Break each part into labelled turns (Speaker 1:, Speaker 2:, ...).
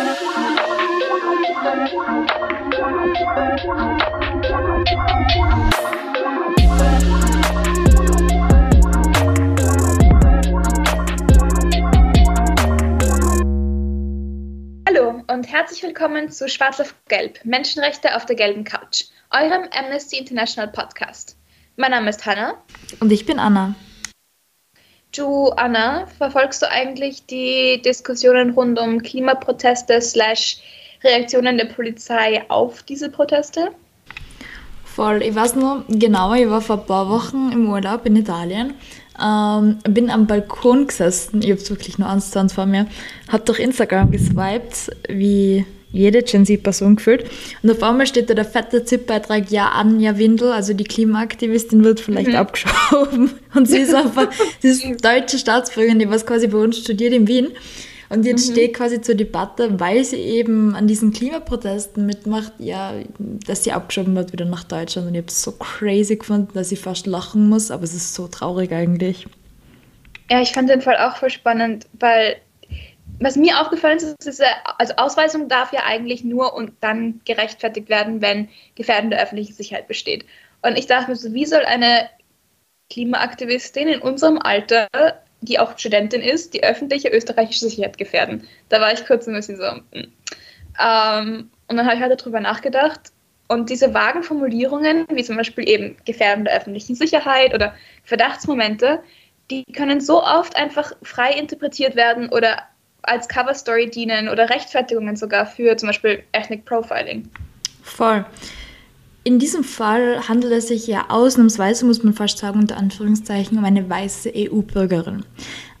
Speaker 1: Hallo und herzlich willkommen zu Schwarz auf Gelb, Menschenrechte auf der gelben Couch, eurem Amnesty International Podcast. Mein Name ist Hannah.
Speaker 2: Und ich bin Anna.
Speaker 1: Du, Anna, verfolgst du eigentlich die Diskussionen rund um Klimaproteste slash Reaktionen der Polizei auf diese Proteste?
Speaker 2: Voll. Ich weiß nur genau, ich war vor ein paar Wochen im Urlaub in Italien, ähm, bin am Balkon gesessen, ich habe es wirklich nur eins vor mir, habe durch Instagram geswiped, wie jede Gen Z-Person gefühlt. Und auf einmal steht da der fette ZIP-Beitrag, ja, Anja Windel, also die Klimaaktivistin, wird vielleicht mhm. abgeschoben. Und sie ist einfach, sie ist deutsche Staatsbürgerin, die was quasi bei uns studiert in Wien. Und jetzt mhm. steht quasi zur Debatte, weil sie eben an diesen Klimaprotesten mitmacht, ja, dass sie abgeschoben wird wieder nach Deutschland. Und ich habe es so crazy gefunden, dass ich fast lachen muss, aber es ist so traurig eigentlich.
Speaker 1: Ja, ich fand den Fall auch voll spannend, weil was mir aufgefallen ist, ist, also Ausweisung darf ja eigentlich nur und dann gerechtfertigt werden, wenn gefährdende öffentliche Sicherheit besteht. Und ich dachte mir so, wie soll eine Klimaaktivistin in unserem Alter, die auch Studentin ist, die öffentliche österreichische Sicherheit gefährden? Da war ich kurz ein bisschen so. Hm. Ähm, und dann habe ich halt darüber nachgedacht. Und diese vagen Formulierungen, wie zum Beispiel eben Gefährdung der öffentlichen Sicherheit oder Verdachtsmomente, die können so oft einfach frei interpretiert werden oder als Coverstory dienen oder Rechtfertigungen sogar für zum Beispiel Ethnic Profiling.
Speaker 2: Voll. In diesem Fall handelt es sich ja ausnahmsweise, muss man fast sagen, unter Anführungszeichen, um eine weiße EU-Bürgerin.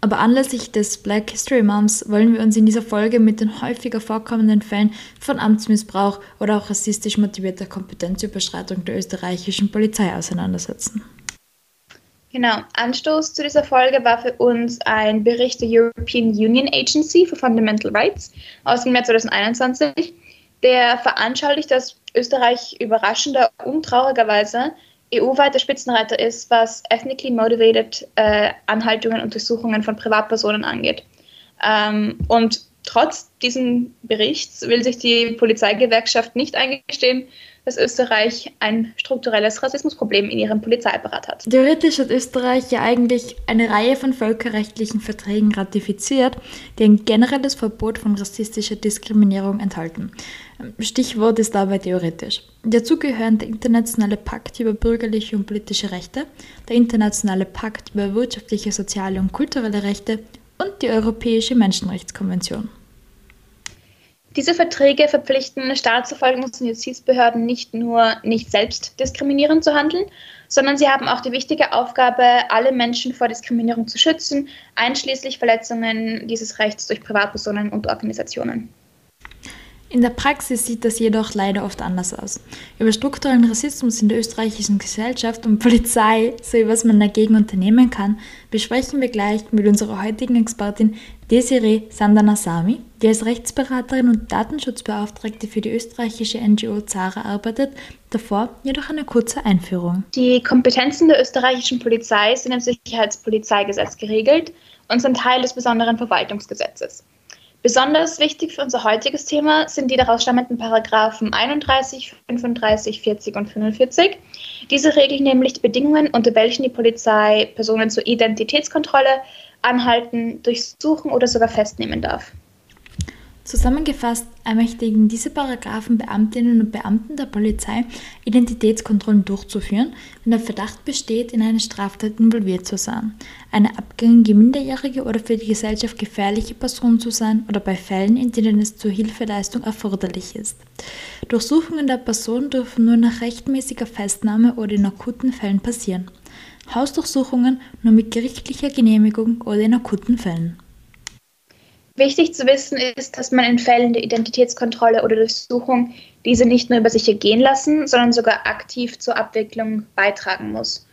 Speaker 2: Aber anlässlich des Black History Months wollen wir uns in dieser Folge mit den häufiger vorkommenden Fällen von Amtsmissbrauch oder auch rassistisch motivierter Kompetenzüberschreitung der österreichischen Polizei auseinandersetzen.
Speaker 1: Genau, Anstoß zu dieser Folge war für uns ein Bericht der European Union Agency for Fundamental Rights aus dem März 2021, der veranschaulicht, dass Österreich überraschender und traurigerweise EU-weiter Spitzenreiter ist, was ethnically motivated äh, Anhaltungen und Untersuchungen von Privatpersonen angeht. Ähm, und trotz diesem Berichts will sich die Polizeigewerkschaft nicht eingestehen, dass Österreich ein strukturelles Rassismusproblem in ihrem Polizeiapparat hat.
Speaker 2: Theoretisch hat Österreich ja eigentlich eine Reihe von völkerrechtlichen Verträgen ratifiziert, die ein generelles Verbot von rassistischer Diskriminierung enthalten. Stichwort ist dabei theoretisch. Dazu gehören der Internationale Pakt über bürgerliche und politische Rechte, der Internationale Pakt über wirtschaftliche, soziale und kulturelle Rechte und die Europäische Menschenrechtskonvention.
Speaker 1: Diese Verträge verpflichten Staatsverwaltungs- und Justizbehörden nicht nur, nicht selbst diskriminierend zu handeln, sondern sie haben auch die wichtige Aufgabe, alle Menschen vor Diskriminierung zu schützen, einschließlich Verletzungen dieses Rechts durch Privatpersonen und Organisationen.
Speaker 2: In der Praxis sieht das jedoch leider oft anders aus. Über strukturellen Rassismus in der österreichischen Gesellschaft und Polizei sowie was man dagegen unternehmen kann, besprechen wir gleich mit unserer heutigen Expertin Desiree Sandanasami, die als Rechtsberaterin und Datenschutzbeauftragte für die österreichische NGO Zara arbeitet. Davor jedoch eine kurze Einführung.
Speaker 1: Die Kompetenzen der österreichischen Polizei sind im Sicherheitspolizeigesetz geregelt und sind Teil des besonderen Verwaltungsgesetzes. Besonders wichtig für unser heutiges Thema sind die daraus stammenden Paragraphen 31, 35, 40 und 45. Diese regeln nämlich die Bedingungen, unter welchen die Polizei Personen zur Identitätskontrolle anhalten, durchsuchen oder sogar festnehmen darf.
Speaker 2: Zusammengefasst ermächtigen diese Paragraphen Beamtinnen und Beamten der Polizei, Identitätskontrollen durchzuführen, wenn der Verdacht besteht, in eine Straftat involviert zu sein, eine abgängige minderjährige oder für die Gesellschaft gefährliche Person zu sein oder bei Fällen, in denen es zur Hilfeleistung erforderlich ist. Durchsuchungen der Person dürfen nur nach rechtmäßiger Festnahme oder in akuten Fällen passieren. Hausdurchsuchungen nur mit gerichtlicher Genehmigung oder in akuten Fällen.
Speaker 1: Wichtig zu wissen ist, dass man in Fällen der Identitätskontrolle oder Durchsuchung diese nicht nur über sich ergehen lassen, sondern sogar aktiv zur Abwicklung beitragen muss.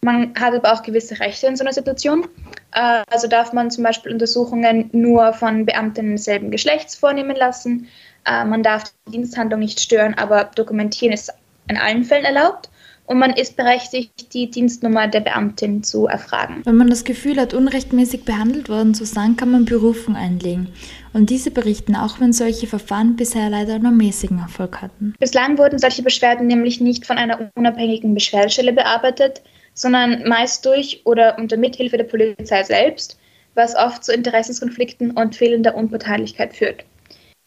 Speaker 1: Man hat aber auch gewisse Rechte in so einer Situation. Äh, also darf man zum Beispiel Untersuchungen nur von Beamten desselben Geschlechts vornehmen lassen. Äh, man darf die Diensthandlung nicht stören, aber dokumentieren ist in allen Fällen erlaubt. Und man ist berechtigt, die Dienstnummer der Beamtin zu erfragen.
Speaker 2: Wenn man das Gefühl hat, unrechtmäßig behandelt worden zu sein, kann man Berufung einlegen. Und diese berichten auch, wenn solche Verfahren bisher leider nur mäßigen Erfolg hatten.
Speaker 1: Bislang wurden solche Beschwerden nämlich nicht von einer unabhängigen Beschwerdestelle bearbeitet, sondern meist durch oder unter Mithilfe der Polizei selbst, was oft zu Interessenskonflikten und fehlender Unparteilichkeit führt.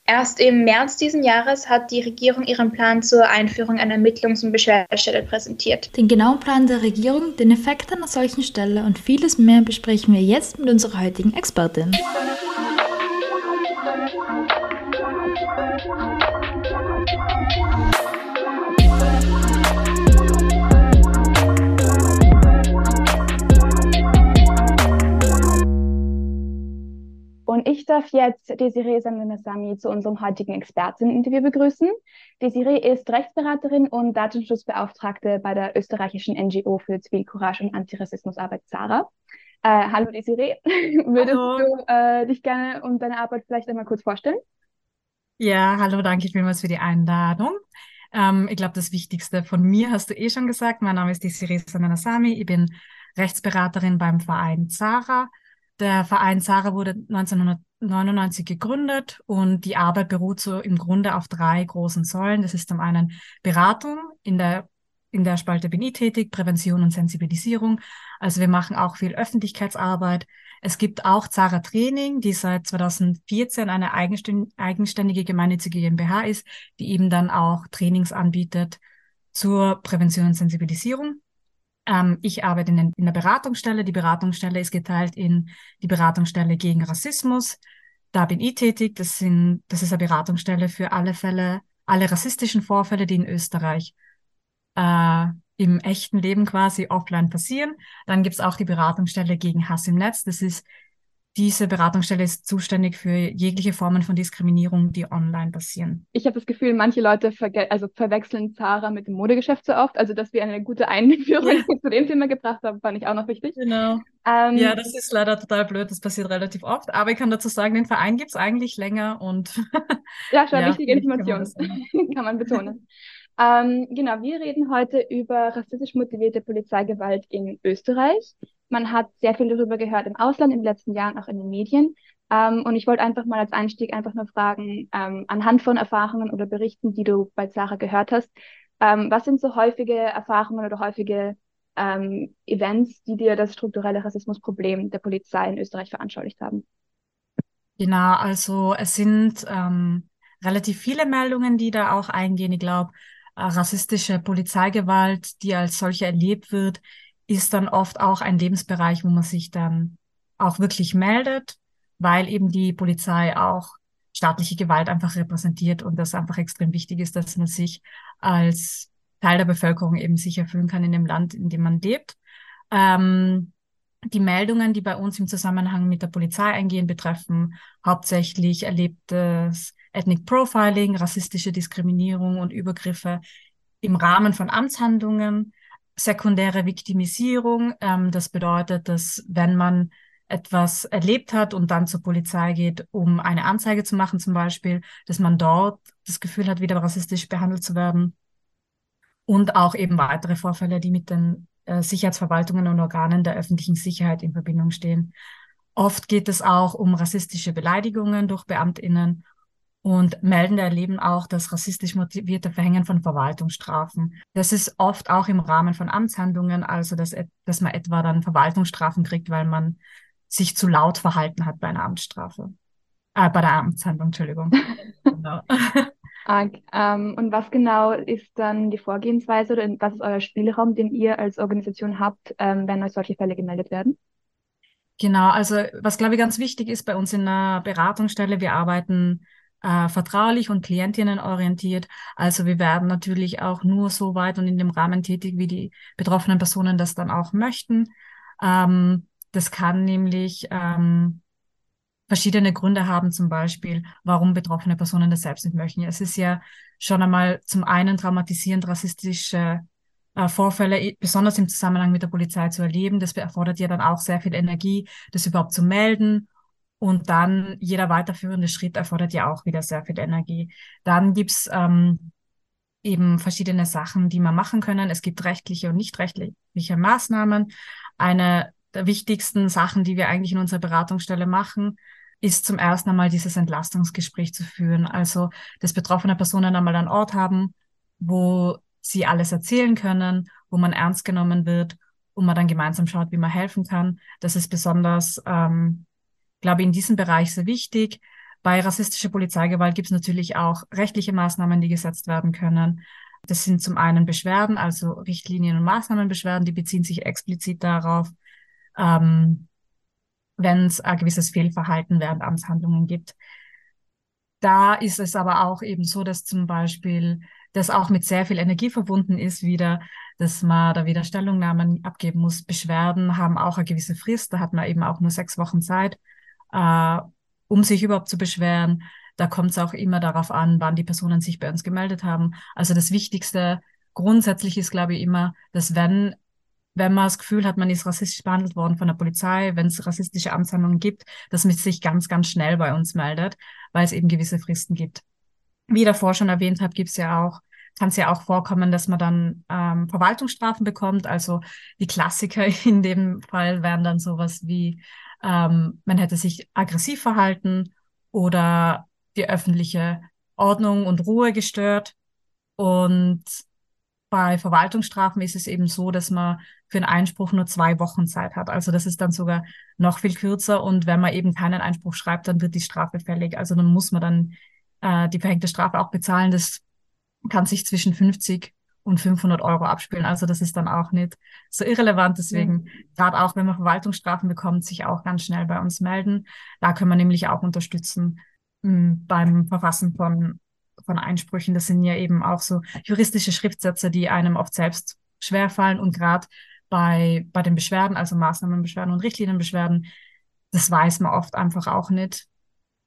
Speaker 1: Erst im März diesen Jahres hat die Regierung ihren Plan zur Einführung einer Ermittlungs- und Beschwerdestelle präsentiert.
Speaker 2: Den genauen Plan der Regierung, den Effekt einer solchen Stelle und vieles mehr besprechen wir jetzt mit unserer heutigen Expertin.
Speaker 3: Und ich darf jetzt Desiree Samnasami zu unserem heutigen Experteninterview begrüßen. Desiree ist Rechtsberaterin und Datenschutzbeauftragte bei der österreichischen NGO für Zivilcourage und Antirassismusarbeit Zara. Äh, hallo Desiree, würdest hallo. du äh, dich gerne und deine Arbeit vielleicht einmal kurz vorstellen?
Speaker 4: Ja, hallo, danke vielmals für die Einladung. Ähm, ich glaube, das Wichtigste von mir hast du eh schon gesagt. Mein Name ist Desiree Samnasami. Ich bin Rechtsberaterin beim Verein Zara der Verein Sarah wurde 1999 gegründet und die Arbeit beruht so im Grunde auf drei großen Säulen. Das ist zum einen Beratung in der in der Spalte bin ich tätig, Prävention und Sensibilisierung. Also wir machen auch viel Öffentlichkeitsarbeit. Es gibt auch Zara Training, die seit 2014 eine eigenständige gemeinnützige GmbH ist, die eben dann auch Trainings anbietet zur Prävention und Sensibilisierung. Ähm, ich arbeite in, der Beratungsstelle. Die Beratungsstelle ist geteilt in die Beratungsstelle gegen Rassismus. Da bin ich tätig. Das, sind, das ist eine Beratungsstelle für alle Fälle, alle rassistischen Vorfälle, die in Österreich äh, im echten Leben quasi offline passieren. Dann gibt's auch die Beratungsstelle gegen Hass im Netz. Das ist diese Beratungsstelle ist zuständig für jegliche Formen von Diskriminierung, die online passieren.
Speaker 3: Ich habe das Gefühl, manche Leute also verwechseln Zara mit dem Modegeschäft so oft. Also, dass wir eine gute Einführung ja. zu dem Thema gebracht haben, fand ich auch noch wichtig.
Speaker 4: Genau. Ähm, ja, das ist leider total blöd. Das passiert relativ oft. Aber ich kann dazu sagen, den Verein gibt's eigentlich länger und.
Speaker 3: ja, schon ja, wichtige Information. Kann, kann man betonen. Ähm, genau, wir reden heute über rassistisch motivierte Polizeigewalt in Österreich. Man hat sehr viel darüber gehört im Ausland in den letzten Jahren, auch in den Medien. Ähm, und ich wollte einfach mal als Einstieg einfach nur fragen, ähm, anhand von Erfahrungen oder Berichten, die du bei Sarah gehört hast, ähm, was sind so häufige Erfahrungen oder häufige ähm, Events, die dir das strukturelle Rassismusproblem der Polizei in Österreich veranschaulicht haben?
Speaker 4: Genau, also es sind ähm, relativ viele Meldungen, die da auch eingehen. Ich glaube, äh, rassistische Polizeigewalt, die als solche erlebt wird, ist dann oft auch ein Lebensbereich, wo man sich dann auch wirklich meldet, weil eben die Polizei auch staatliche Gewalt einfach repräsentiert und das einfach extrem wichtig ist, dass man sich als Teil der Bevölkerung eben sicher fühlen kann in dem Land, in dem man lebt. Ähm, die Meldungen, die bei uns im Zusammenhang mit der Polizei eingehen, betreffen hauptsächlich erlebtes Ethnic Profiling, rassistische Diskriminierung und Übergriffe im Rahmen von Amtshandlungen, sekundäre Viktimisierung. Ähm, das bedeutet, dass wenn man etwas erlebt hat und dann zur Polizei geht, um eine Anzeige zu machen zum Beispiel, dass man dort das Gefühl hat, wieder rassistisch behandelt zu werden. Und auch eben weitere Vorfälle, die mit den äh, Sicherheitsverwaltungen und Organen der öffentlichen Sicherheit in Verbindung stehen. Oft geht es auch um rassistische Beleidigungen durch Beamtinnen und Meldende erleben auch das rassistisch motivierte Verhängen von Verwaltungsstrafen. Das ist oft auch im Rahmen von Amtshandlungen, also dass, dass man etwa dann Verwaltungsstrafen kriegt, weil man sich zu laut verhalten hat bei einer Amtsstrafe. Äh, bei der Amtshandlung, Entschuldigung. genau.
Speaker 3: ähm, und was genau ist dann die Vorgehensweise oder was ist euer Spielraum, den ihr als Organisation habt, ähm, wenn euch solche Fälle gemeldet werden?
Speaker 4: Genau, also was glaube ich ganz wichtig ist bei uns in der Beratungsstelle, wir arbeiten äh, vertraulich und klientinnenorientiert. Also wir werden natürlich auch nur so weit und in dem Rahmen tätig, wie die betroffenen Personen das dann auch möchten. Ähm, das kann nämlich ähm, verschiedene Gründe haben, zum Beispiel, warum betroffene Personen das selbst nicht möchten. Es ist ja schon einmal zum einen traumatisierend rassistische äh, Vorfälle, besonders im Zusammenhang mit der Polizei zu erleben. Das erfordert ja dann auch sehr viel Energie, das überhaupt zu melden und dann jeder weiterführende Schritt erfordert ja auch wieder sehr viel Energie. Dann gibt's ähm, eben verschiedene Sachen, die man machen können. Es gibt rechtliche und nicht rechtliche Maßnahmen. Eine der wichtigsten Sachen, die wir eigentlich in unserer Beratungsstelle machen, ist zum ersten einmal dieses Entlastungsgespräch zu führen. Also, dass betroffene Personen einmal einen Ort haben, wo sie alles erzählen können, wo man ernst genommen wird und man dann gemeinsam schaut, wie man helfen kann. Das ist besonders, ähm, glaube in diesem Bereich sehr wichtig. Bei rassistischer Polizeigewalt gibt es natürlich auch rechtliche Maßnahmen, die gesetzt werden können. Das sind zum einen Beschwerden, also Richtlinien und Maßnahmenbeschwerden, die beziehen sich explizit darauf, ähm, wenn es ein gewisses Fehlverhalten während Amtshandlungen gibt. Da ist es aber auch eben so, dass zum Beispiel das auch mit sehr viel Energie verbunden ist, wieder, dass man da wieder Stellungnahmen abgeben muss. Beschwerden haben auch eine gewisse Frist, da hat man eben auch nur sechs Wochen Zeit, äh, um sich überhaupt zu beschweren. Da kommt es auch immer darauf an, wann die Personen sich bei uns gemeldet haben. Also das Wichtigste grundsätzlich ist, glaube ich, immer, dass wenn wenn man das Gefühl hat, man ist rassistisch behandelt worden von der Polizei, wenn es rassistische Amtshandlungen gibt, dass man sich ganz, ganz schnell bei uns meldet, weil es eben gewisse Fristen gibt. Wie davor schon erwähnt habe, gibt es ja auch, kann es ja auch vorkommen, dass man dann ähm, Verwaltungsstrafen bekommt. Also die Klassiker in dem Fall wären dann sowas wie, ähm, man hätte sich aggressiv verhalten oder die öffentliche Ordnung und Ruhe gestört. Und bei Verwaltungsstrafen ist es eben so, dass man für einen Einspruch nur zwei Wochen Zeit hat. Also das ist dann sogar noch viel kürzer. Und wenn man eben keinen Einspruch schreibt, dann wird die Strafe fällig. Also dann muss man dann äh, die verhängte Strafe auch bezahlen. Das kann sich zwischen 50 und 500 Euro abspielen. Also das ist dann auch nicht so irrelevant. Deswegen, ja. gerade auch wenn man Verwaltungsstrafen bekommt, sich auch ganz schnell bei uns melden. Da können wir nämlich auch unterstützen mh, hm, beim Verfassen von von Einsprüchen. Das sind ja eben auch so juristische Schriftsätze, die einem oft selbst schwerfallen und gerade bei, bei den Beschwerden, also Maßnahmenbeschwerden und Richtlinienbeschwerden, das weiß man oft einfach auch nicht,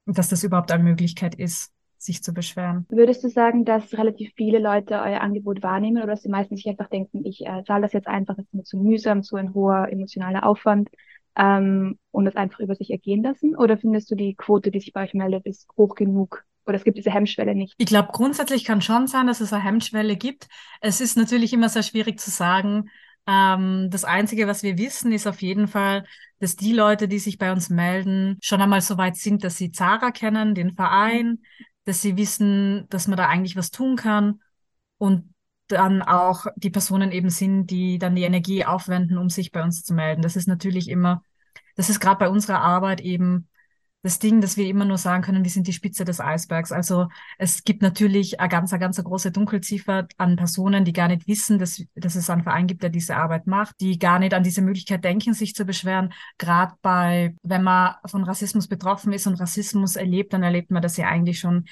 Speaker 4: dass das überhaupt eine Möglichkeit ist, sich zu beschweren.
Speaker 3: Würdest du sagen, dass relativ viele Leute euer Angebot wahrnehmen oder dass die meisten sich einfach denken, ich äh, zahle das jetzt einfach, das ist mir zu mühsam, zu ein hoher emotionaler Aufwand ähm, und das einfach über sich ergehen lassen? Oder findest du die Quote, die sich bei euch meldet, ist hoch genug, oder es gibt diese Hemmschwelle nicht.
Speaker 4: Ich glaube, grundsätzlich kann schon sein, dass es eine Hemmschwelle gibt. Es ist natürlich immer sehr schwierig zu sagen. Ähm, das Einzige, was wir wissen, ist auf jeden Fall, dass die Leute, die sich bei uns melden, schon einmal so weit sind, dass sie Zara kennen, den Verein, dass sie wissen, dass man da eigentlich was tun kann und dann auch die Personen eben sind, die dann die Energie aufwenden, um sich bei uns zu melden. Das ist natürlich immer, das ist gerade bei unserer Arbeit eben das Ding, dass wir immer nur sagen können, wir sind die Spitze des Eisbergs. Also es gibt natürlich eine ganz, eine ganz große Dunkelziffer an Personen, die gar nicht wissen, dass, dass es einen Verein gibt, der diese Arbeit macht, die gar nicht an diese Möglichkeit denken, sich zu beschweren. Gerade bei, wenn man von Rassismus betroffen ist und Rassismus erlebt, dann erlebt man das ja eigentlich schon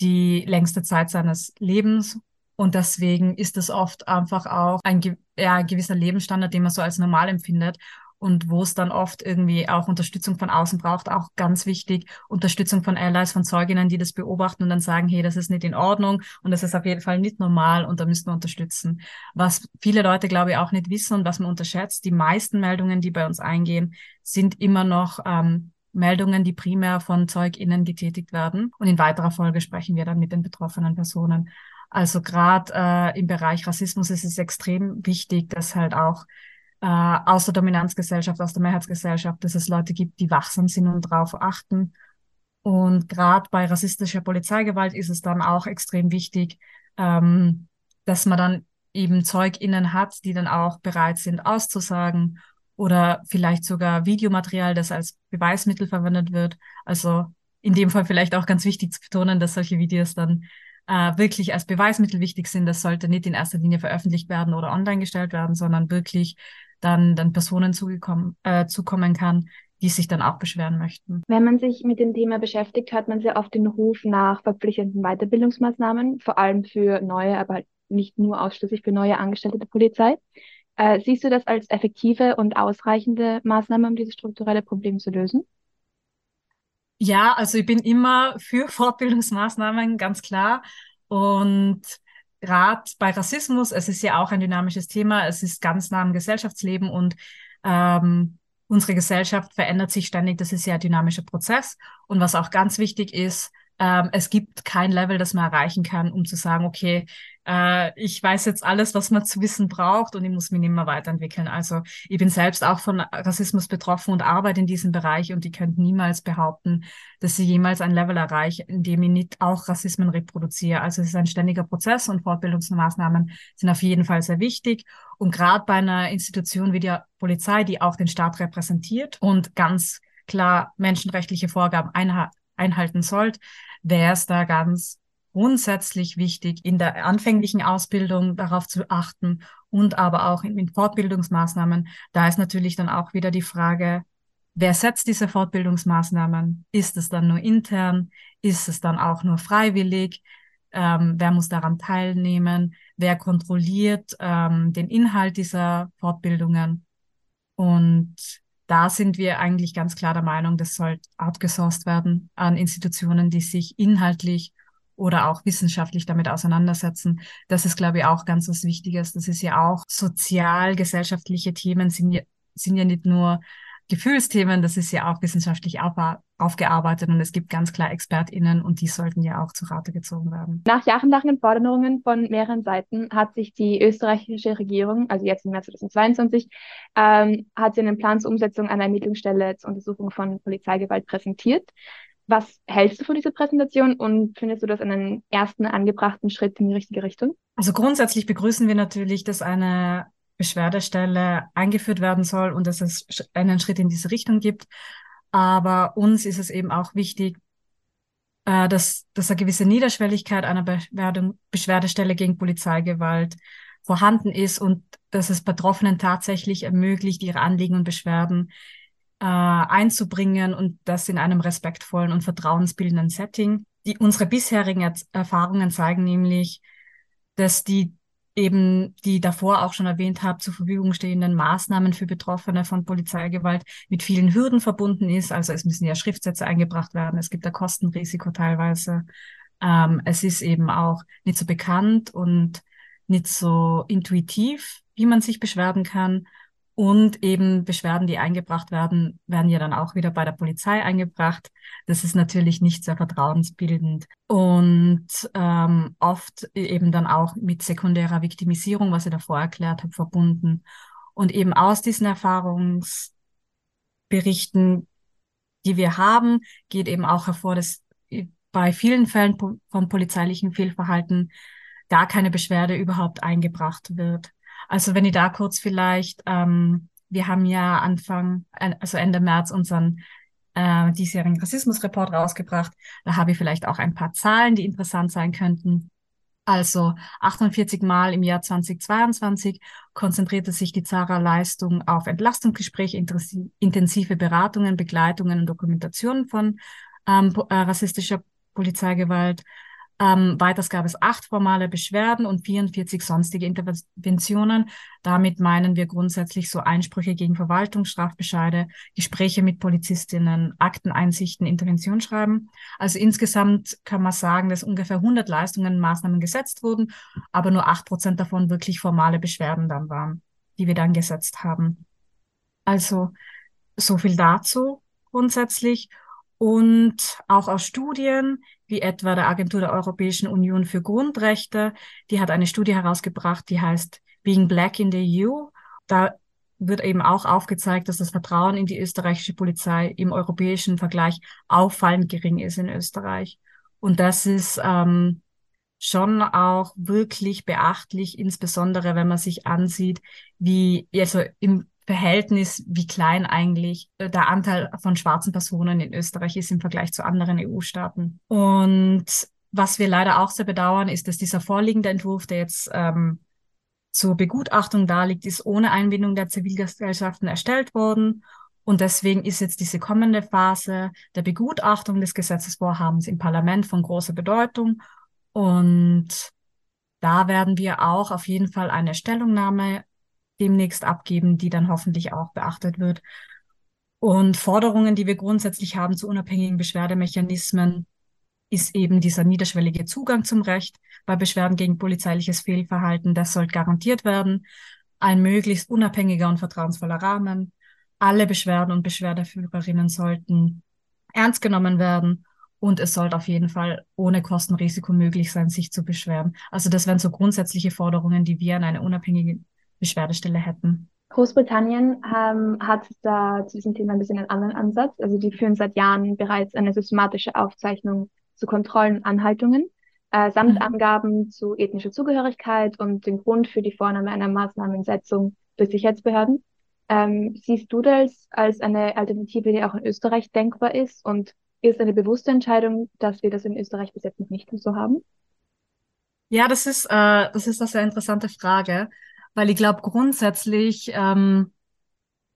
Speaker 4: die längste Zeit seines Lebens. Und deswegen ist es oft einfach auch ein, ja, ein gewisser Lebensstandard, den man so als normal empfindet und wo es dann oft irgendwie auch Unterstützung von außen braucht, auch ganz wichtig, Unterstützung von Allies, von Zeuginnen, die das beobachten und dann sagen, hey, das ist nicht in Ordnung und das ist auf jeden Fall nicht normal und da müssen wir unterstützen. Was viele Leute, glaube ich, auch nicht wissen und was man unterschätzt, die meisten Meldungen, die bei uns eingehen, sind immer noch ähm, Meldungen, die primär von ZeugInnen getätigt werden. Und in weiterer Folge sprechen wir dann mit den betroffenen Personen. Also gerade äh, im Bereich Rassismus ist es extrem wichtig, dass halt auch äh, aus der Dominanzgesellschaft, aus der Mehrheitsgesellschaft, dass es Leute gibt, die wachsam sind und darauf achten. Und gerade bei rassistischer Polizeigewalt ist es dann auch extrem wichtig, ähm, dass man dann eben ZeugInnen hat, die dann auch bereit sind auszusagen oder vielleicht sogar Videomaterial, das als Beweismittel verwendet wird. Also in dem Fall vielleicht auch ganz wichtig zu betonen, dass solche Videos dann äh, wirklich als Beweismittel wichtig sind. Das sollte nicht in erster Linie veröffentlicht werden oder online gestellt werden, sondern wirklich dann, dann Personen zugekommen, äh, zukommen kann, die sich dann auch beschweren möchten.
Speaker 3: Wenn man sich mit dem Thema beschäftigt, hat man sehr oft den Ruf nach verpflichtenden Weiterbildungsmaßnahmen, vor allem für neue, aber nicht nur ausschließlich für neue Angestellte der Polizei. Äh, siehst du das als effektive und ausreichende Maßnahme, um dieses strukturelle Problem zu lösen?
Speaker 4: Ja, also ich bin immer für Fortbildungsmaßnahmen, ganz klar. Und gerade bei Rassismus, es ist ja auch ein dynamisches Thema, es ist ganz nah am Gesellschaftsleben und ähm, unsere Gesellschaft verändert sich ständig, das ist ja ein dynamischer Prozess. Und was auch ganz wichtig ist, ähm, es gibt kein Level, das man erreichen kann, um zu sagen, okay, äh, ich weiß jetzt alles, was man zu wissen braucht und ich muss mich mehr weiterentwickeln. Also ich bin selbst auch von Rassismus betroffen und arbeite in diesem Bereich und ich könnte niemals behaupten, dass ich jemals ein Level erreiche, in dem ich nicht auch Rassismen reproduziere. Also es ist ein ständiger Prozess und Fortbildungsmaßnahmen sind auf jeden Fall sehr wichtig. Und gerade bei einer Institution wie der Polizei, die auch den Staat repräsentiert und ganz klar menschenrechtliche Vorgaben einhalten sollte, wäre es da ganz grundsätzlich wichtig, in der anfänglichen Ausbildung darauf zu achten und aber auch in, in Fortbildungsmaßnahmen. Da ist natürlich dann auch wieder die Frage, wer setzt diese Fortbildungsmaßnahmen? Ist es dann nur intern? Ist es dann auch nur freiwillig? Ähm, wer muss daran teilnehmen? Wer kontrolliert ähm, den Inhalt dieser Fortbildungen? Und da sind wir eigentlich ganz klar der Meinung, das soll outgesourced werden an Institutionen, die sich inhaltlich oder auch wissenschaftlich damit auseinandersetzen. Das ist, glaube ich, auch ganz was Wichtiges. Das ist ja auch sozial-gesellschaftliche Themen sind ja, sind ja nicht nur Gefühlsthemen, das ist ja auch wissenschaftlich auf, aufgearbeitet und es gibt ganz klar ExpertInnen und die sollten ja auch zu Rate gezogen werden.
Speaker 3: Nach jahrelangen Forderungen von mehreren Seiten hat sich die österreichische Regierung, also jetzt im März 2022, ähm, hat sie einen Plan zur Umsetzung einer Ermittlungsstelle zur Untersuchung von Polizeigewalt präsentiert. Was hältst du von dieser Präsentation und findest du das einen ersten angebrachten Schritt in die richtige Richtung?
Speaker 4: Also grundsätzlich begrüßen wir natürlich, dass eine Beschwerdestelle eingeführt werden soll und dass es einen Schritt in diese Richtung gibt. Aber uns ist es eben auch wichtig, äh, dass, dass eine gewisse Niederschwelligkeit einer Beschwerde, Beschwerdestelle gegen Polizeigewalt vorhanden ist und dass es Betroffenen tatsächlich ermöglicht, ihre Anliegen und Beschwerden äh, einzubringen und das in einem respektvollen und vertrauensbildenden Setting. Die, unsere bisherigen Erfahrungen zeigen nämlich, dass die eben die davor auch schon erwähnt habe, zur Verfügung stehenden Maßnahmen für Betroffene von Polizeigewalt mit vielen Hürden verbunden ist. Also es müssen ja Schriftsätze eingebracht werden, es gibt ein Kostenrisiko teilweise. Ähm, es ist eben auch nicht so bekannt und nicht so intuitiv, wie man sich beschwerden kann. Und eben Beschwerden, die eingebracht werden, werden ja dann auch wieder bei der Polizei eingebracht. Das ist natürlich nicht sehr vertrauensbildend und ähm, oft eben dann auch mit sekundärer Viktimisierung, was ich davor erklärt habe, verbunden. Und eben aus diesen Erfahrungsberichten, die wir haben, geht eben auch hervor, dass bei vielen Fällen von polizeilichen Fehlverhalten gar keine Beschwerde überhaupt eingebracht wird. Also wenn ich da kurz vielleicht, ähm, wir haben ja Anfang, äh, also Ende März unseren äh, diesjährigen Rassismusreport rausgebracht. Da habe ich vielleicht auch ein paar Zahlen, die interessant sein könnten. Also 48 Mal im Jahr 2022 konzentrierte sich die Zara-Leistung auf Entlastungsgespräche, intensive Beratungen, Begleitungen und Dokumentationen von ähm, äh, rassistischer Polizeigewalt. Ähm, weiters gab es acht formale Beschwerden und 44 sonstige Interventionen. Damit meinen wir grundsätzlich so Einsprüche gegen Verwaltungsstrafbescheide, Gespräche mit Polizistinnen, Akteneinsichten, Interventionsschreiben. Also insgesamt kann man sagen, dass ungefähr 100 Leistungen, Maßnahmen gesetzt wurden, aber nur acht Prozent davon wirklich formale Beschwerden dann waren, die wir dann gesetzt haben. Also so viel dazu grundsätzlich. Und auch aus Studien wie etwa der Agentur der Europäischen Union für Grundrechte. Die hat eine Studie herausgebracht, die heißt Being Black in the EU. Da wird eben auch aufgezeigt, dass das Vertrauen in die österreichische Polizei im europäischen Vergleich auffallend gering ist in Österreich. Und das ist ähm, schon auch wirklich beachtlich, insbesondere wenn man sich ansieht, wie, also im Verhältnis, wie klein eigentlich äh, der Anteil von schwarzen Personen in Österreich ist im Vergleich zu anderen EU-Staaten. Und was wir leider auch sehr bedauern, ist, dass dieser vorliegende Entwurf, der jetzt ähm, zur Begutachtung darliegt, ist ohne Einbindung der Zivilgesellschaften erstellt worden. Und deswegen ist jetzt diese kommende Phase der Begutachtung des Gesetzesvorhabens im Parlament von großer Bedeutung. Und da werden wir auch auf jeden Fall eine Stellungnahme demnächst abgeben, die dann hoffentlich auch beachtet wird. Und Forderungen, die wir grundsätzlich haben zu unabhängigen Beschwerdemechanismen, ist eben dieser niederschwellige Zugang zum Recht bei Beschwerden gegen polizeiliches Fehlverhalten. Das soll garantiert werden. Ein möglichst unabhängiger und vertrauensvoller Rahmen. Alle Beschwerden und Beschwerdeführerinnen sollten ernst genommen werden Und es sollte auf jeden Fall ohne Kostenrisiko möglich sein, sich zu beschweren. Also das wären so grundsätzliche Forderungen, die wir an eine unabhängige Beschwerdestelle hätten.
Speaker 3: Großbritannien ähm, hat da zu diesem Thema ein bisschen einen anderen Ansatz. Also die führen seit Jahren bereits eine systematische Aufzeichnung zu Kontrollen und Anhaltungen, äh, samt mhm. Angaben zu ethnischer Zugehörigkeit und den Grund für die Vornahme einer Maßnahmensetzung durch Sicherheitsbehörden. Ähm, siehst du das als eine Alternative, die auch in Österreich denkbar ist? Und ist eine bewusste Entscheidung, dass wir das in Österreich bis jetzt noch nicht so haben?
Speaker 4: Ja, das ist, äh, das ist eine sehr interessante Frage, weil ich glaube, grundsätzlich ähm,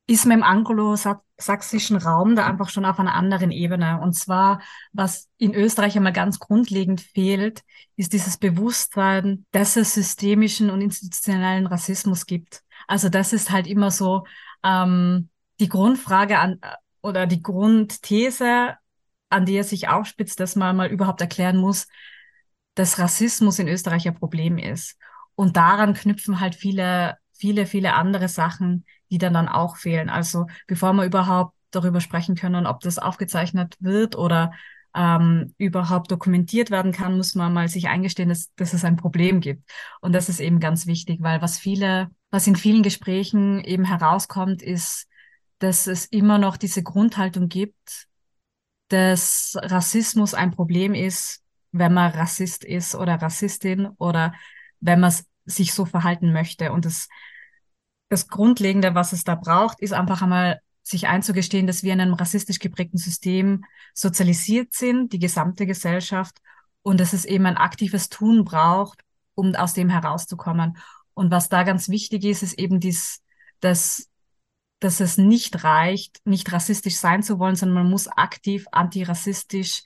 Speaker 4: ist man im anglosächsischen Raum da einfach schon auf einer anderen Ebene. Und zwar, was in Österreich einmal ganz grundlegend fehlt, ist dieses Bewusstsein, dass es systemischen und institutionellen Rassismus gibt. Also das ist halt immer so ähm, die Grundfrage an oder die Grundthese, an die er sich aufspitzt, dass man mal überhaupt erklären muss, dass Rassismus in Österreich ein Problem ist. Und daran knüpfen halt viele, viele, viele andere Sachen, die dann dann auch fehlen. Also bevor wir überhaupt darüber sprechen können, ob das aufgezeichnet wird oder ähm, überhaupt dokumentiert werden kann, muss man mal sich eingestehen, dass, dass es ein Problem gibt. Und das ist eben ganz wichtig, weil was viele, was in vielen Gesprächen eben herauskommt, ist, dass es immer noch diese Grundhaltung gibt, dass Rassismus ein Problem ist, wenn man Rassist ist oder Rassistin oder wenn man sich so verhalten möchte. Und das, das Grundlegende, was es da braucht, ist einfach einmal sich einzugestehen, dass wir in einem rassistisch geprägten System sozialisiert sind, die gesamte Gesellschaft, und dass es eben ein aktives Tun braucht, um aus dem herauszukommen. Und was da ganz wichtig ist, ist eben dies, dass, dass es nicht reicht, nicht rassistisch sein zu wollen, sondern man muss aktiv antirassistisch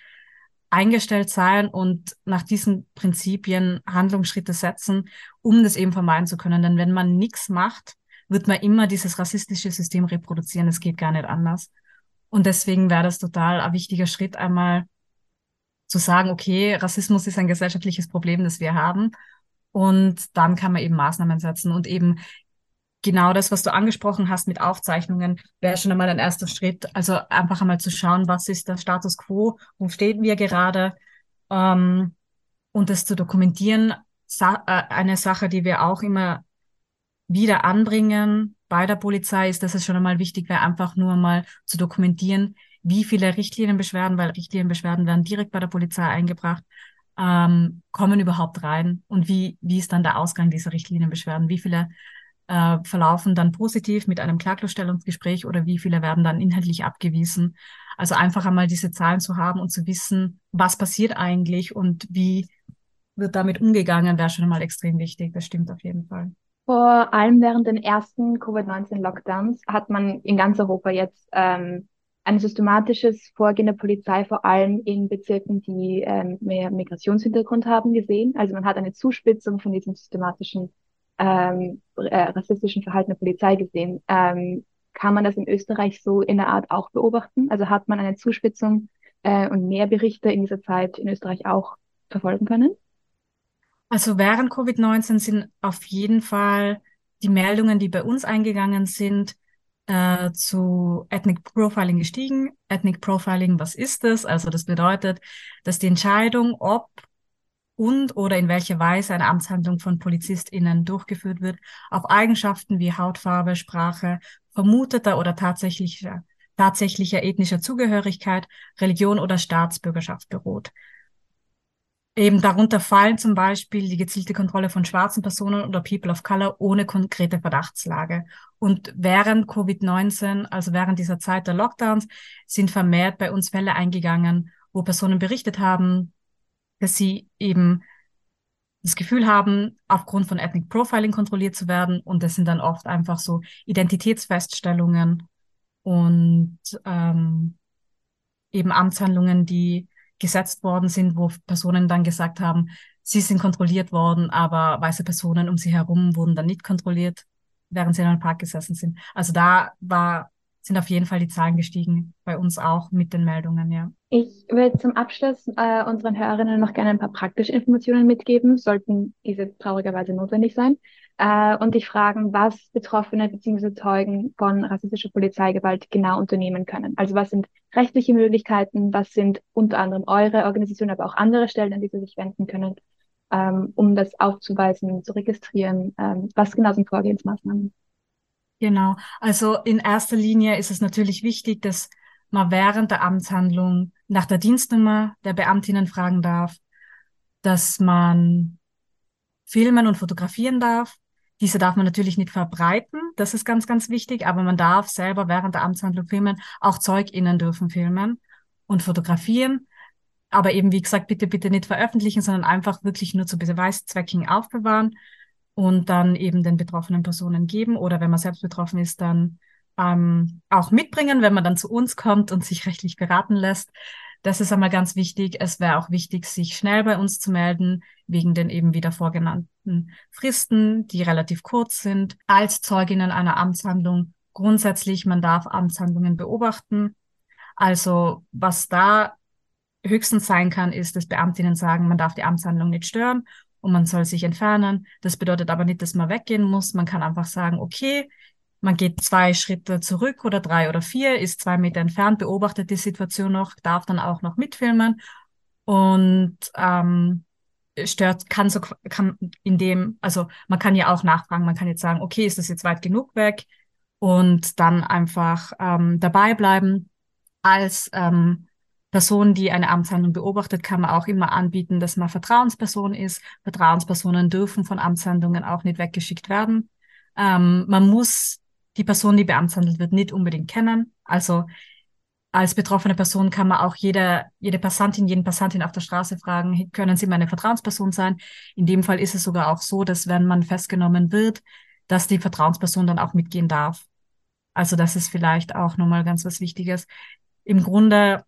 Speaker 4: eingestellt sein und nach diesen Prinzipien Handlungsschritte setzen, um das eben vermeiden zu können. Denn wenn man nichts macht, wird man immer dieses rassistische System reproduzieren. Es geht gar nicht anders. Und deswegen wäre das total ein wichtiger Schritt, einmal zu sagen, okay, Rassismus ist ein gesellschaftliches Problem, das wir haben. Und dann kann man eben Maßnahmen setzen und eben genau das, was du angesprochen hast mit Aufzeichnungen, wäre schon einmal ein erster Schritt. Also einfach einmal zu schauen, was ist der Status quo, wo stehen wir gerade ähm, und das zu dokumentieren. Sa äh, eine Sache, die wir auch immer wieder anbringen bei der Polizei, ist, dass es schon einmal wichtig wäre, einfach nur mal zu dokumentieren, wie viele Richtlinienbeschwerden, weil Richtlinienbeschwerden werden direkt bei der Polizei eingebracht, ähm, kommen überhaupt rein und wie, wie ist dann der Ausgang dieser Richtlinienbeschwerden, wie viele äh, verlaufen dann positiv mit einem Klaglostellungsgespräch oder wie viele werden dann inhaltlich abgewiesen. Also einfach einmal diese Zahlen zu haben und zu wissen, was passiert eigentlich und wie wird damit umgegangen, wäre schon mal extrem wichtig. Das stimmt auf jeden Fall.
Speaker 3: Vor allem während den ersten Covid-19-Lockdowns hat man in ganz Europa jetzt ähm, ein systematisches Vorgehen der Polizei, vor allem in Bezirken, die ähm, mehr Migrationshintergrund haben, gesehen. Also man hat eine Zuspitzung von diesem systematischen ähm, äh, rassistischen Verhalten der Polizei gesehen. Ähm, kann man das in Österreich so in der Art auch beobachten? Also hat man eine Zuspitzung äh, und mehr Berichte in dieser Zeit in Österreich auch verfolgen können?
Speaker 4: Also während Covid-19 sind auf jeden Fall die Meldungen, die bei uns eingegangen sind, äh, zu Ethnic Profiling gestiegen. Ethnic Profiling, was ist das? Also das bedeutet, dass die Entscheidung, ob und oder in welcher Weise eine Amtshandlung von PolizistInnen durchgeführt wird, auf Eigenschaften wie Hautfarbe, Sprache, vermuteter oder tatsächlicher, tatsächlicher ethnischer Zugehörigkeit, Religion oder Staatsbürgerschaft beruht. Eben darunter fallen zum Beispiel die gezielte Kontrolle von schwarzen Personen oder People of Color ohne konkrete Verdachtslage. Und während Covid-19, also während dieser Zeit der Lockdowns, sind vermehrt bei uns Fälle eingegangen, wo Personen berichtet haben, dass sie eben das Gefühl haben, aufgrund von Ethnic Profiling kontrolliert zu werden. Und das sind dann oft einfach so Identitätsfeststellungen und ähm, eben Amtshandlungen, die gesetzt worden sind, wo Personen dann gesagt haben, sie sind kontrolliert worden, aber weiße Personen um sie herum wurden dann nicht kontrolliert, während sie in einem Park gesessen sind. Also da war sind auf jeden Fall die Zahlen gestiegen, bei uns auch mit den Meldungen, ja.
Speaker 3: Ich will zum Abschluss äh, unseren Hörerinnen noch gerne ein paar praktische Informationen mitgeben, sollten diese traurigerweise notwendig sein, äh, und dich fragen, was Betroffene bzw. Zeugen von rassistischer Polizeigewalt genau unternehmen können. Also was sind rechtliche Möglichkeiten, was sind unter anderem eure Organisation, aber auch andere Stellen, an die sie sich wenden können, ähm, um das aufzuweisen, zu registrieren, ähm, was genau sind Vorgehensmaßnahmen?
Speaker 4: Genau. Also in erster Linie ist es natürlich wichtig, dass man während der Amtshandlung nach der Dienstnummer der Beamtinnen fragen darf, dass man filmen und fotografieren darf. Diese darf man natürlich nicht verbreiten, das ist ganz, ganz wichtig, aber man darf selber während der Amtshandlung filmen. Auch ZeugInnen dürfen filmen und fotografieren. Aber eben, wie gesagt, bitte, bitte nicht veröffentlichen, sondern einfach wirklich nur zu Beweiszwecken aufbewahren und dann eben den betroffenen Personen geben oder wenn man selbst betroffen ist, dann ähm, auch mitbringen, wenn man dann zu uns kommt und sich rechtlich beraten lässt. Das ist einmal ganz wichtig. Es wäre auch wichtig, sich schnell bei uns zu melden, wegen den eben wieder vorgenannten Fristen, die relativ kurz sind. Als Zeuginnen einer Amtshandlung grundsätzlich, man darf Amtshandlungen beobachten. Also was da höchstens sein kann, ist, dass Beamtinnen sagen, man darf die Amtshandlung nicht stören und man soll sich entfernen. Das bedeutet aber nicht, dass man weggehen muss. Man kann einfach sagen, okay, man geht zwei Schritte zurück oder drei oder vier, ist zwei Meter entfernt, beobachtet die Situation noch, darf dann auch noch mitfilmen und ähm, stört, kann so, kann in dem, also man kann ja auch nachfragen, man kann jetzt sagen, okay, ist das jetzt weit genug weg und dann einfach ähm, dabei bleiben als ähm, Person, die eine Amtshandlung beobachtet, kann man auch immer anbieten, dass man Vertrauensperson ist. Vertrauenspersonen dürfen von Amtshandlungen auch nicht weggeschickt werden. Ähm, man muss die Person, die beamtshandelt wird, nicht unbedingt kennen. Also als betroffene Person kann man auch jede, jede Passantin, jeden Passantin auf der Straße fragen, können Sie meine Vertrauensperson sein? In dem Fall ist es sogar auch so, dass wenn man festgenommen wird, dass die Vertrauensperson dann auch mitgehen darf. Also das ist vielleicht auch nochmal ganz was Wichtiges. Im Grunde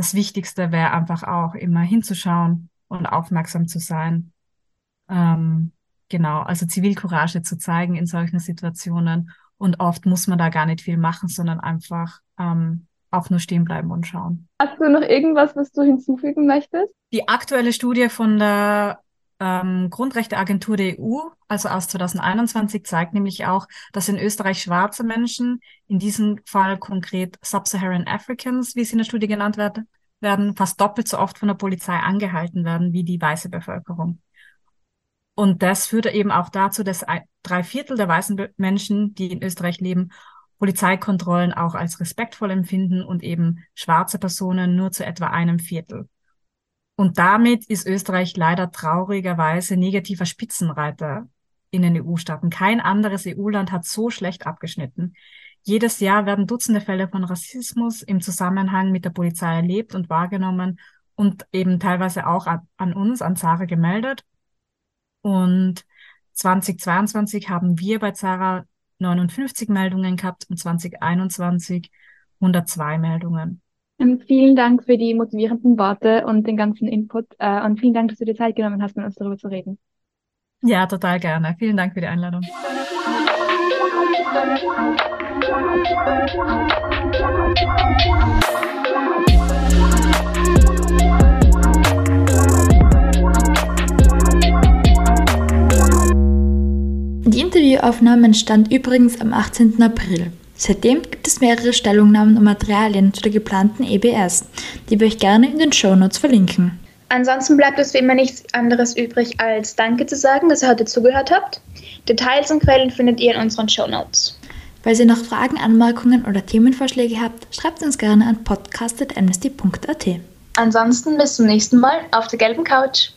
Speaker 4: das Wichtigste wäre einfach auch immer hinzuschauen und aufmerksam zu sein. Ähm, genau, also Zivilcourage zu zeigen in solchen Situationen. Und oft muss man da gar nicht viel machen, sondern einfach ähm, auch nur stehen bleiben und schauen.
Speaker 3: Hast du noch irgendwas, was du hinzufügen möchtest?
Speaker 4: Die aktuelle Studie von der ähm, Grundrechteagentur der EU, also aus 2021, zeigt nämlich auch, dass in Österreich schwarze Menschen, in diesem Fall konkret Sub-Saharan Africans, wie sie in der Studie genannt werden, werden fast doppelt so oft von der Polizei angehalten werden wie die weiße Bevölkerung. Und das führt eben auch dazu, dass drei Viertel der weißen Menschen, die in Österreich leben, Polizeikontrollen auch als respektvoll empfinden und eben schwarze Personen nur zu etwa einem Viertel. Und damit ist Österreich leider traurigerweise negativer Spitzenreiter in den EU-Staaten. Kein anderes EU-Land hat so schlecht abgeschnitten. Jedes Jahr werden Dutzende Fälle von Rassismus im Zusammenhang mit der Polizei erlebt und wahrgenommen und eben teilweise auch an, an uns, an Zara gemeldet. Und 2022 haben wir bei Zara 59 Meldungen gehabt und 2021 102 Meldungen.
Speaker 3: Ähm, vielen Dank für die motivierenden Worte und den ganzen Input. Äh, und vielen Dank, dass du dir Zeit genommen hast, mit uns darüber zu reden.
Speaker 4: Ja, total gerne. Vielen Dank für die Einladung.
Speaker 2: Die Interviewaufnahme entstand übrigens am 18. April. Seitdem gibt es mehrere Stellungnahmen und Materialien zu der geplanten EBS, die wir euch gerne in den Shownotes verlinken.
Speaker 1: Ansonsten bleibt uns wie immer nichts anderes übrig, als Danke zu sagen, dass ihr heute zugehört habt. Details und Quellen findet ihr in unseren Shownotes.
Speaker 2: Falls ihr noch Fragen, Anmerkungen oder Themenvorschläge habt, schreibt uns gerne an podcast.amnesty.at.
Speaker 1: Ansonsten bis zum nächsten Mal auf der gelben Couch.